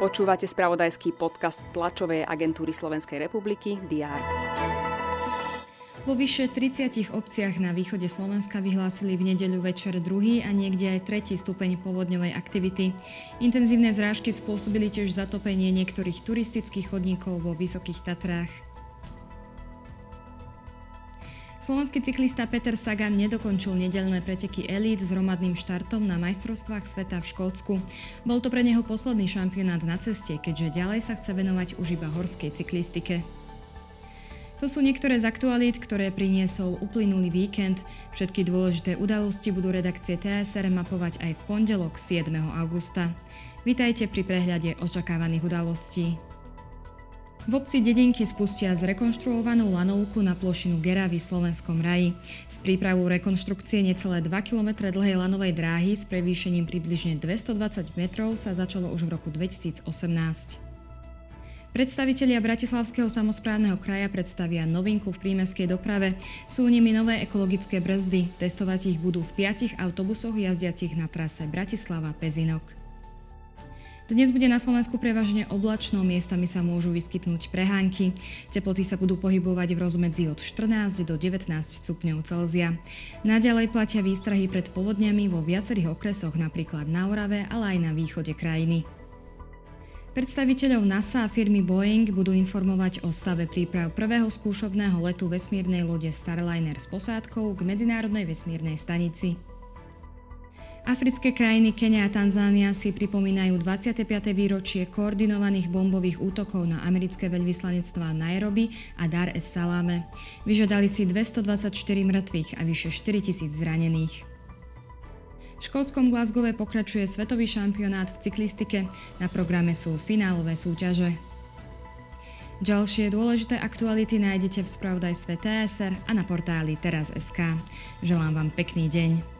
Počúvate spravodajský podcast tlačovej agentúry Slovenskej republiky DR. Vo vyše 30 obciach na východe Slovenska vyhlásili v nedeľu večer druhý a niekde aj tretí stupeň povodňovej aktivity. Intenzívne zrážky spôsobili tiež zatopenie niektorých turistických chodníkov vo Vysokých Tatrách. Slovenský cyklista Peter Sagan nedokončil nedelné preteky elít s hromadným štartom na majstrovstvách sveta v Škótsku. Bol to pre neho posledný šampionát na ceste, keďže ďalej sa chce venovať už iba horskej cyklistike. To sú niektoré z aktualít, ktoré priniesol uplynulý víkend. Všetky dôležité udalosti budú redakcie TSR mapovať aj v pondelok 7. augusta. Vítajte pri prehľade očakávaných udalostí. V obci Dedinky spustia zrekonštruovanú lanovku na plošinu Gera v Slovenskom raji. S prípravou rekonštrukcie necelé 2 km dlhej lanovej dráhy s prevýšením približne 220 metrov sa začalo už v roku 2018. Predstavitelia Bratislavského samozprávneho kraja predstavia novinku v prímeskej doprave. Sú nimi nové ekologické brzdy. Testovať ich budú v piatich autobusoch jazdiacich na trase Bratislava-Pezinok. Dnes bude na Slovensku prevažne oblačno, miestami sa môžu vyskytnúť prehánky. Teploty sa budú pohybovať v rozmedzi od 14 do 19 stupňov Celzia. Naďalej platia výstrahy pred povodňami vo viacerých okresoch, napríklad na Orave, ale aj na východe krajiny. Predstaviteľov NASA a firmy Boeing budú informovať o stave príprav prvého skúšobného letu vesmírnej lode Starliner s posádkou k Medzinárodnej vesmírnej stanici. Africké krajiny Kenia a Tanzánia si pripomínajú 25. výročie koordinovaných bombových útokov na americké veľvyslanectvá Nairobi a Dar es Salame. Vyžiadali si 224 mŕtvych a vyše 4000 zranených. V škótskom Glasgowe pokračuje svetový šampionát v cyklistike. Na programe sú finálové súťaže. Ďalšie dôležité aktuality nájdete v spravodajstve TSR a na portáli teraz.sk. Želám vám pekný deň.